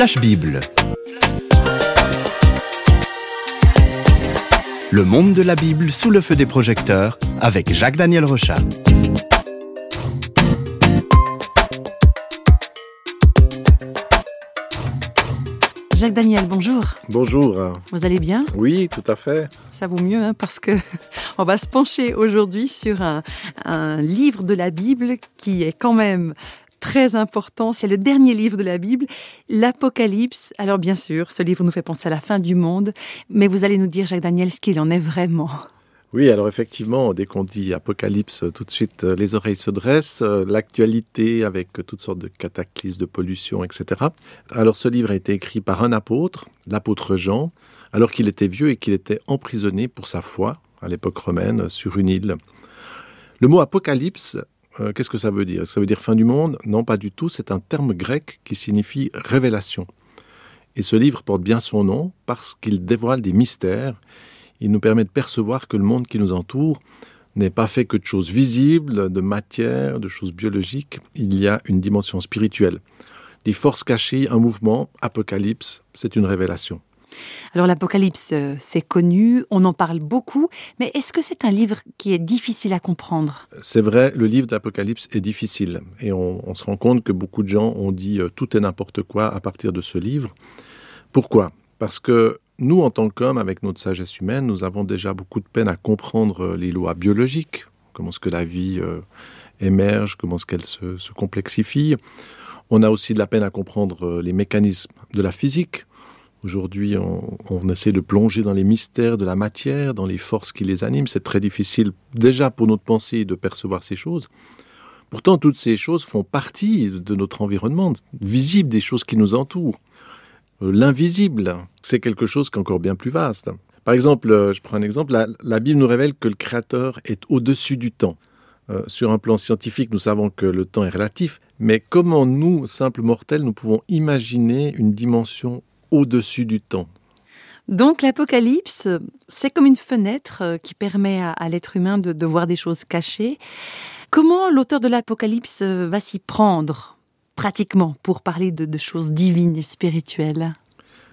Flash Bible. Le monde de la Bible sous le feu des projecteurs avec Jacques-Daniel Rochat. Jacques Daniel, bonjour. Bonjour. Vous allez bien? Oui, tout à fait. Ça vaut mieux hein, parce que on va se pencher aujourd'hui sur un, un livre de la Bible qui est quand même très important. C'est le dernier livre de la Bible, l'Apocalypse. Alors bien sûr, ce livre nous fait penser à la fin du monde, mais vous allez nous dire, Jacques Daniel, ce qu'il en est vraiment. Oui, alors effectivement, dès qu'on dit apocalypse, tout de suite euh, les oreilles se dressent, euh, l'actualité avec toutes sortes de cataclysmes, de pollution, etc. Alors ce livre a été écrit par un apôtre, l'apôtre Jean, alors qu'il était vieux et qu'il était emprisonné pour sa foi à l'époque romaine sur une île. Le mot apocalypse, euh, qu'est-ce que ça veut dire? Ça veut dire fin du monde? Non, pas du tout, c'est un terme grec qui signifie révélation. Et ce livre porte bien son nom parce qu'il dévoile des mystères il nous permet de percevoir que le monde qui nous entoure n'est pas fait que de choses visibles, de matière, de choses biologiques. Il y a une dimension spirituelle. Des forces cachées, un mouvement, apocalypse, c'est une révélation. Alors l'Apocalypse, euh, c'est connu, on en parle beaucoup, mais est-ce que c'est un livre qui est difficile à comprendre? C'est vrai, le livre d'Apocalypse est difficile, et on, se rend compte que beaucoup de gens ont dit euh, tout et n'importe quoi à partir de ce livre. Pourquoi? Parce que nous, en tant qu'hommes, avec notre sagesse humaine, nous avons déjà beaucoup de peine à comprendre euh, les lois biologiques, comment est-ce que la vie émerge, comment est-ce qu'elle se, complexifie. On a aussi de la peine à comprendre les mécanismes de la physique. Aujourd'hui, on, essaie de plonger dans les mystères de la matière, dans les forces qui les animent. C'est très difficile déjà pour notre pensée de percevoir ces choses. Pourtant, toutes ces choses font partie de notre environnement, visible des choses qui nous entourent. L'invisible, c'est quelque chose qui est encore bien plus vaste. Par exemple, euh, je prends un exemple, la, la Bible nous révèle que le Créateur est au-dessus du temps. Euh, sur un plan scientifique, nous savons que le temps est relatif, mais comment nous, simples mortels, nous pouvons imaginer une dimension au-dessus du temps donc l'Apocalypse, c'est comme une fenêtre euh, qui permet à, à l'être humain de, de voir des choses cachées. Comment l'auteur de l'Apocalypse va s'y prendre pratiquement pour parler de, de choses divines et spirituelles?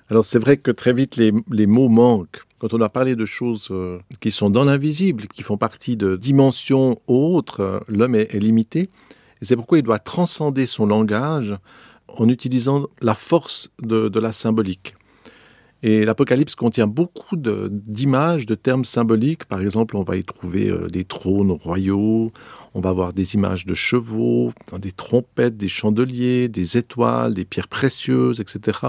Alors c'est vrai que très vite les, les, mots manquent. Quand on a parlé de choses euh, qui sont dans l'invisible, qui font partie de dimensions autres, euh, l'homme est, est, limité. Et c'est pourquoi il doit transcender son langage en utilisant la force de, la symbolique. Et l'Apocalypse contient beaucoup d'images, de, termes symboliques. Par exemple, on va y trouver euh, des trônes royaux, on va avoir des images de chevaux, des trompettes, des chandeliers, des étoiles, des pierres précieuses, etc.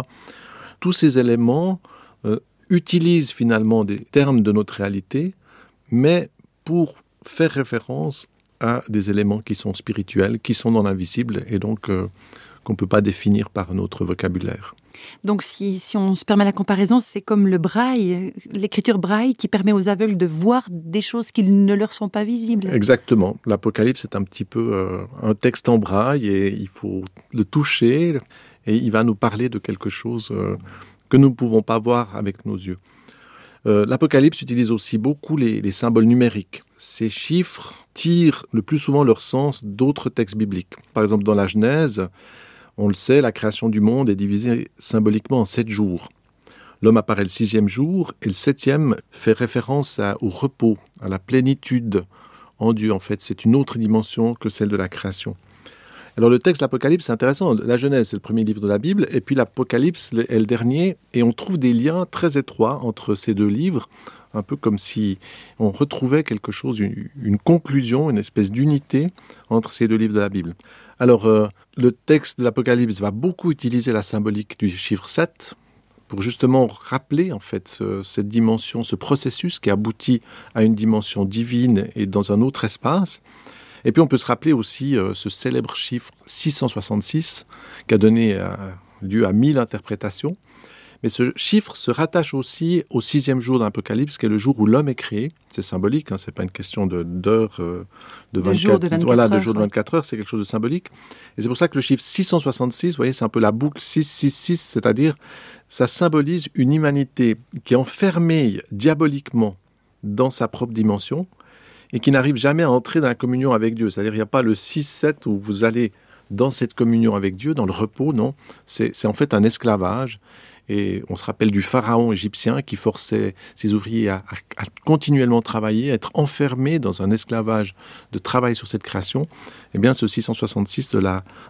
Tous ces éléments euh, utilisent finalement des termes de notre réalité, mais pour faire référence à des éléments qui sont spirituels, qui sont dans l'invisible et donc euh, qu'on ne peut pas définir par notre vocabulaire. Donc si, si on se permet la comparaison, c'est comme le braille, l'écriture braille qui permet aux aveugles de voir des choses qui ne leur sont pas visibles. Exactement. L'Apocalypse est un petit peu euh, un texte en braille et il faut le toucher et il va nous parler de quelque chose euh, que nous ne pouvons pas voir avec nos yeux. Euh, L'Apocalypse utilise aussi beaucoup les, les symboles numériques. Ces chiffres tirent le plus souvent leur sens d'autres textes bibliques. Par exemple, dans la Genèse, on le sait, la création du monde est divisée symboliquement en sept jours. L'homme apparaît le sixième jour et le septième fait référence au repos, à la plénitude en Dieu. En fait, c'est une autre dimension que celle de la création. Alors le texte de l'Apocalypse, c'est intéressant. La Genèse, c'est le premier livre de la Bible, et puis l'Apocalypse est le dernier, et on trouve des liens très étroits entre ces deux livres, un peu comme si on retrouvait quelque chose, une conclusion, une espèce d'unité entre ces deux livres de la Bible. Alors, euh, le texte de l'Apocalypse va beaucoup utiliser la symbolique du chiffre 7 pour justement rappeler en fait ce, cette dimension, ce processus qui aboutit à une dimension divine et dans un autre espace. Et puis on peut se rappeler aussi euh, ce célèbre chiffre 666 qui a donné euh, lieu à mille interprétations. Mais ce chiffre se rattache aussi au sixième jour d'Apocalypse, qui est le jour où l'homme est créé. C'est symbolique, hein, c'est pas une question d'heure de, de, 24, de 24 voilà, heures. De jour de 24 heures, c'est quelque chose de symbolique. Et c'est pour ça que le chiffre 666, vous voyez, c'est un peu la boucle 666, c'est-à-dire ça symbolise une humanité qui est enfermée diaboliquement dans sa propre dimension et qui n'arrive jamais à entrer dans la communion avec Dieu. C'est-à-dire il n'y a pas le 6-7 où vous allez dans cette communion avec Dieu, dans le repos, non. C'est en fait un esclavage. Et on se rappelle du pharaon égyptien qui forçait ses ouvriers à, continuellement travailler, à être enfermés dans un esclavage de travail sur cette création. Eh bien, ce 666 de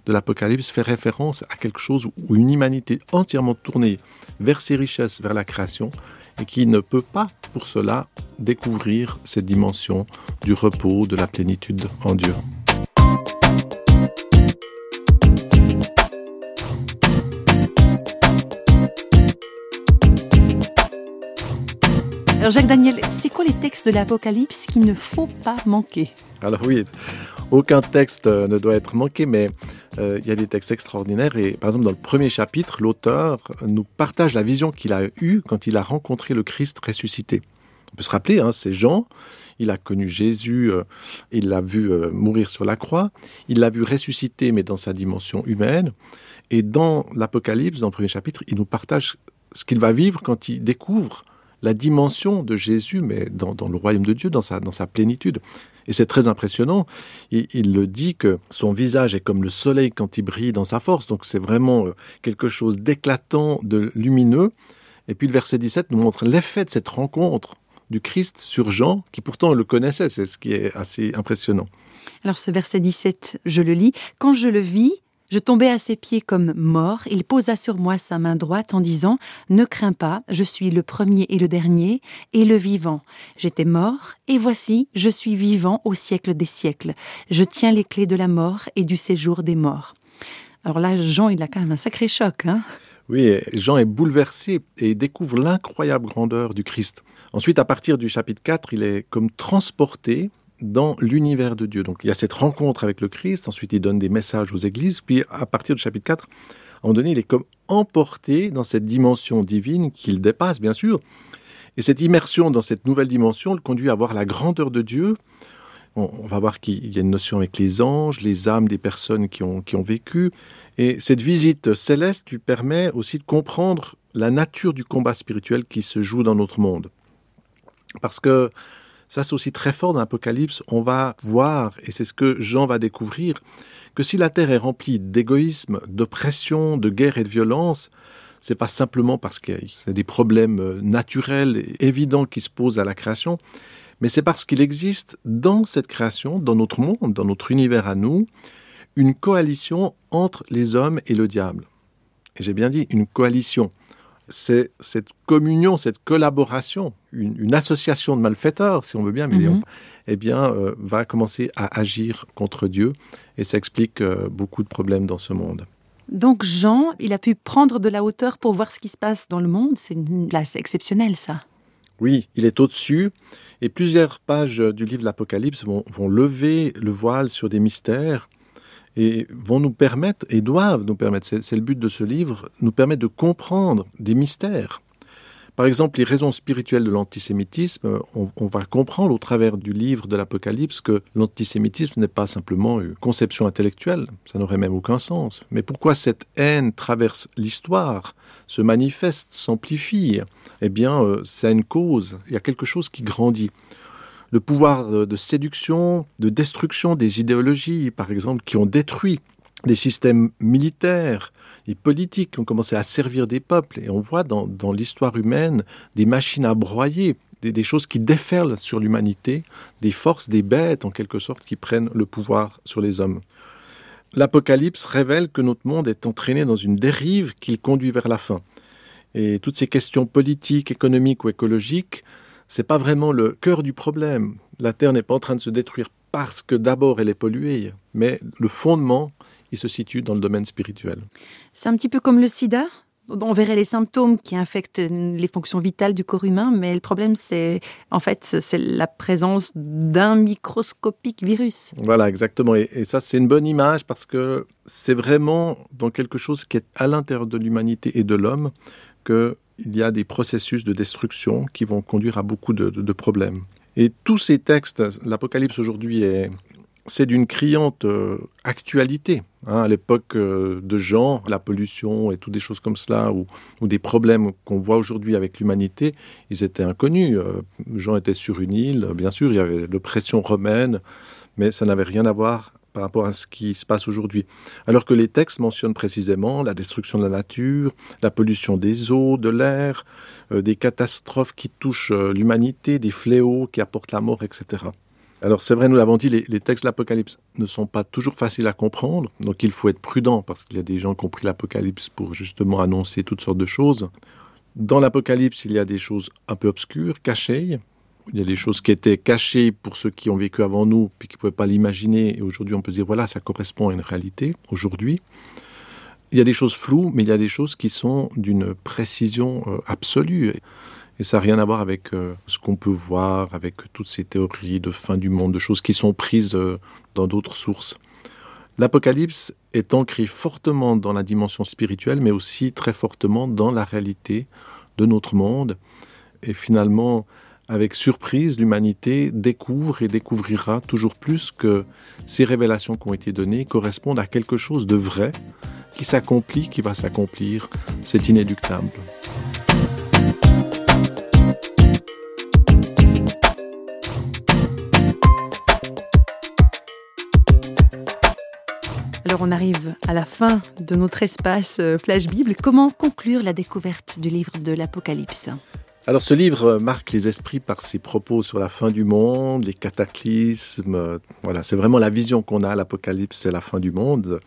l'Apocalypse fait référence à quelque chose où une humanité entièrement tournée vers ses richesses, vers la création, et qui ne peut pas, pour cela, découvrir cette dimension du repos, de la plénitude en Dieu. Alors Jacques Daniel, c'est quoi les textes de l'Apocalypse qu'il ne faut pas manquer Alors oui, aucun texte euh, ne doit être manqué, mais euh, il y a des textes extraordinaires. Et par exemple, dans le premier chapitre, l'auteur nous partage la vision qu'il a eue quand il a rencontré le Christ ressuscité. On peut se rappeler, hein, c'est Jean. Il a connu Jésus, euh, il l'a vu mourir sur la croix, il l'a vu ressusciter, mais dans sa dimension humaine. Et dans l'Apocalypse, dans le premier chapitre, il nous partage ce qu'il va vivre quand il découvre la dimension de Jésus, mais dans, le royaume de Dieu, dans sa, plénitude. Et c'est très impressionnant. Il, il, le dit que son visage est comme le soleil quand il brille dans sa force. Donc c'est vraiment euh, quelque chose d'éclatant, de lumineux. Et puis le verset 17 nous montre l'effet de cette rencontre du Christ sur Jean, qui pourtant le connaissait. C'est ce qui est assez impressionnant. Alors ce verset 17, je le lis. Quand je le vis, je tombai à ses pieds comme mort, il posa sur moi sa main droite en disant Ne crains pas, je suis le premier et le dernier, et le vivant. J'étais mort, et voici, je suis vivant au siècle des siècles. Je tiens les clés de la mort et du séjour des morts. Alors là, Jean, il a quand même un sacré choc. Hein oui, Jean est bouleversé et découvre l'incroyable grandeur du Christ. Ensuite, à partir du chapitre 4, il est comme transporté dans l'univers de Dieu. Donc il y a cette rencontre avec le Christ, ensuite il donne des messages aux églises, puis à partir du chapitre 4, à un moment donné, il est comme emporté dans cette dimension divine qu'il dépasse, bien sûr. Et cette immersion dans cette nouvelle dimension le conduit à voir la grandeur de Dieu. On, va voir qu'il y a une notion avec les anges, les âmes des personnes qui ont, qui ont vécu. Et cette visite céleste lui permet aussi de comprendre la nature du combat spirituel qui se joue dans notre monde. Parce que ça, c'est aussi très fort dans l'Apocalypse. On va voir, et c'est ce que Jean va découvrir, que si la terre est remplie d'égoïsme, d'oppression, de guerre et de violence, c'est pas simplement parce qu'il y a des problèmes euh, naturels et évidents qui se posent à la création, mais c'est parce qu'il existe dans cette création, dans notre monde, dans notre univers à nous, une coalition entre les hommes et le diable. Et j'ai bien dit une coalition c'est cette communion, cette collaboration, une, association de malfaiteurs, si on veut bien, mais mhm. eh bien, euh, va commencer à agir contre Dieu, et ça explique euh, beaucoup de problèmes dans ce monde. Donc Jean, il a pu prendre de la hauteur pour voir ce qui se passe dans le monde. C'est une place exceptionnelle, ça. Oui, il est au-dessus, et plusieurs pages du livre de l'Apocalypse vont lever le voile sur des mystères et vont nous permettre, et doivent nous permettre, c'est le but de ce livre, nous permettre de comprendre des mystères. Par exemple, les raisons spirituelles de l'antisémitisme, on, va comprendre au travers du livre de l'Apocalypse que l'antisémitisme n'est pas simplement une conception intellectuelle, ça n'aurait même aucun sens. Mais pourquoi cette haine traverse l'histoire, se manifeste, s'amplifie? Eh bien, euh, c'est une cause, il y a quelque chose qui grandit le pouvoir de séduction, de destruction des idéologies, par exemple, qui ont détruit des systèmes militaires et politiques qui ont commencé à servir des peuples. Et on voit dans, l'histoire humaine des machines à broyer, des, des choses qui déferlent sur l'humanité, des forces, des bêtes en quelque sorte, qui prennent le pouvoir sur les hommes. L'Apocalypse révèle que notre monde est entraîné dans une dérive qui conduit vers la fin. Et toutes ces questions politiques, économiques ou écologiques c'est pas vraiment le cœur du problème. La Terre n'est pas en train de se détruire parce que d'abord elle est polluée, mais le fondement, il se situe dans le domaine spirituel. C'est un petit peu comme le sida on verrait les symptômes qui infectent les fonctions vitales du corps humain, mais le problème, c'est en fait c'est la présence d'un microscopique virus. Voilà, exactement. Et, et ça, c'est une bonne image parce que c'est vraiment dans quelque chose qui est à l'intérieur de l'humanité et de l'homme que il y a des processus de destruction qui vont conduire à beaucoup de, problèmes. Et tous ces textes, l'Apocalypse aujourd'hui est, c'est d'une criante euh, actualité. Hein, à l'époque euh, de Jean, la pollution et toutes des choses comme cela, ou, des problèmes qu'on voit aujourd'hui avec l'humanité, ils étaient inconnus. Euh, Jean était sur une île, bien sûr, il y avait l'oppression romaine, mais ça n'avait rien à voir par rapport à ce qui se passe aujourd'hui. Alors que les textes mentionnent précisément la destruction de la nature, la pollution des eaux, de l'air, euh, des catastrophes qui touchent euh, l'humanité, des fléaux qui apportent la mort, etc. Alors c'est vrai, nous l'avons dit, les, textes de l'Apocalypse ne sont pas toujours faciles à comprendre, donc il faut être prudent parce qu'il y a des gens qui ont pris l'Apocalypse pour justement annoncer toutes sortes de choses. Dans l'Apocalypse, il y a des choses un peu obscures, cachées. Il y a des choses qui étaient cachées pour ceux qui ont vécu avant nous, puis qui ne pouvaient pas l'imaginer. Et aujourd'hui, on peut se dire, voilà, ça correspond à une réalité, aujourd'hui. Il y a des choses floues, mais il y a des choses qui sont d'une précision euh, absolue. Et ça n'a rien à voir avec euh, ce qu'on peut voir, avec toutes ces théories de fin du monde, de choses qui sont prises euh, dans d'autres sources. L'Apocalypse est ancré fortement dans la dimension spirituelle, mais aussi très fortement dans la réalité de notre monde. Et finalement, avec surprise, l'humanité découvre et découvrira toujours plus que ces révélations qui ont été données correspondent à quelque chose de vrai qui s'accomplit, qui va s'accomplir. C'est inéluctable. Alors on arrive à la fin de notre espace euh, Flash Bible. Comment conclure la découverte du livre de l'Apocalypse? Alors ce livre marque les esprits par ses propos sur la fin du monde, les cataclysmes. Voilà, c'est vraiment la vision qu'on a. L'Apocalypse, c'est la fin du monde.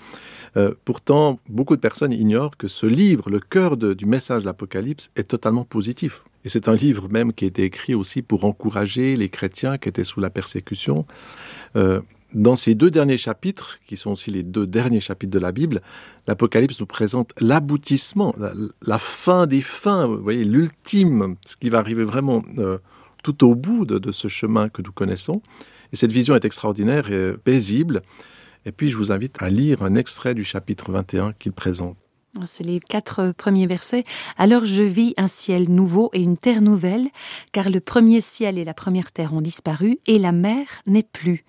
Euh, pourtant, beaucoup de personnes ignorent que ce livre, le cœur du message de l'Apocalypse, est totalement positif. Et c'est un livre même qui a été écrit aussi pour encourager les chrétiens qui étaient sous la persécution. Euh, dans ces deux derniers chapitres, qui sont aussi les deux derniers chapitres de la Bible, l'Apocalypse nous présente l'aboutissement, la, fin des fins, vous voyez, l'ultime, ce qui va arriver vraiment euh, tout au bout de, ce chemin que nous connaissons. Et cette vision est extraordinaire et paisible. Et puis, je vous invite à lire un extrait du chapitre 21 qu'il présente. C'est les quatre premiers versets. Alors je vis un ciel nouveau et une terre nouvelle, car le premier ciel et la première terre ont disparu, et la mer n'est plus.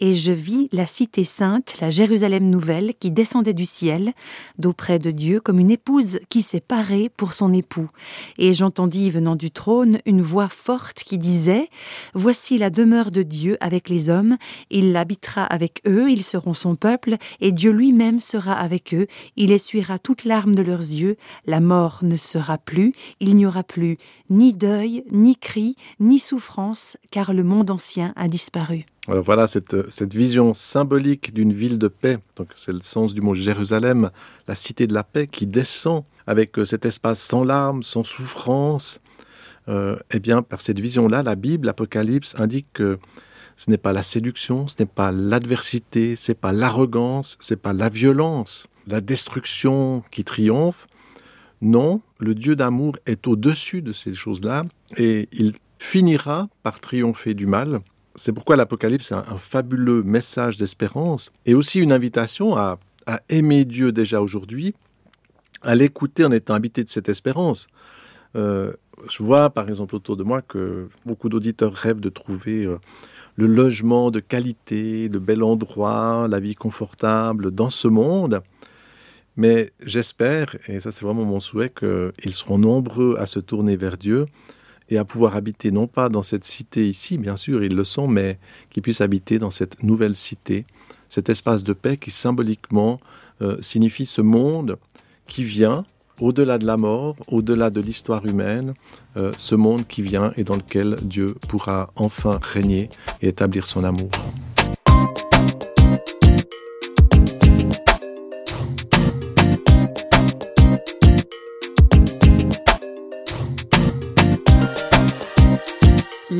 Et je vis la cité sainte, la Jérusalem nouvelle, qui descendait du ciel, d'auprès de Dieu, comme une épouse qui s'est parée pour son époux. Et j'entendis venant du trône une voix forte qui disait, Voici la demeure de Dieu avec les hommes, il habitera avec eux, ils seront son peuple, et Dieu lui-même sera avec eux, il essuiera toutes larmes de leurs yeux, la mort ne sera plus, il n'y aura plus ni deuil, ni cri, ni souffrance, car le monde ancien a disparu. Alors voilà cette, cette vision symbolique d'une ville de paix, donc c'est le sens du mot Jérusalem, la cité de la paix qui descend avec euh, cet espace sans larmes, sans souffrance. Euh, eh bien, par cette vision-là, la Bible, l'Apocalypse indique que ce n'est pas la séduction, ce n'est pas l'adversité, ce n'est pas l'arrogance, ce n'est pas la violence la destruction qui triomphe. Non, le Dieu d'amour est au-dessus de ces choses-là et il finira par triompher du mal. C'est pourquoi l'Apocalypse est un, fabuleux message d'espérance et aussi une invitation à, aimer Dieu déjà aujourd'hui, à l'écouter en étant habité de cette espérance. Euh, je vois par exemple autour de moi que beaucoup d'auditeurs rêvent de trouver euh, le logement de qualité, de bel endroit, la vie confortable dans ce monde. Mais j'espère, et ça c'est vraiment mon souhait, qu'ils seront nombreux à se tourner vers Dieu et à pouvoir habiter non pas dans cette cité ici, bien sûr, ils le sont, mais qu'ils puissent habiter dans cette nouvelle cité, cet espace de paix qui symboliquement euh, signifie ce monde qui vient au-delà de la mort, au-delà de l'histoire humaine, euh, ce monde qui vient et dans lequel Dieu pourra enfin régner et établir son amour.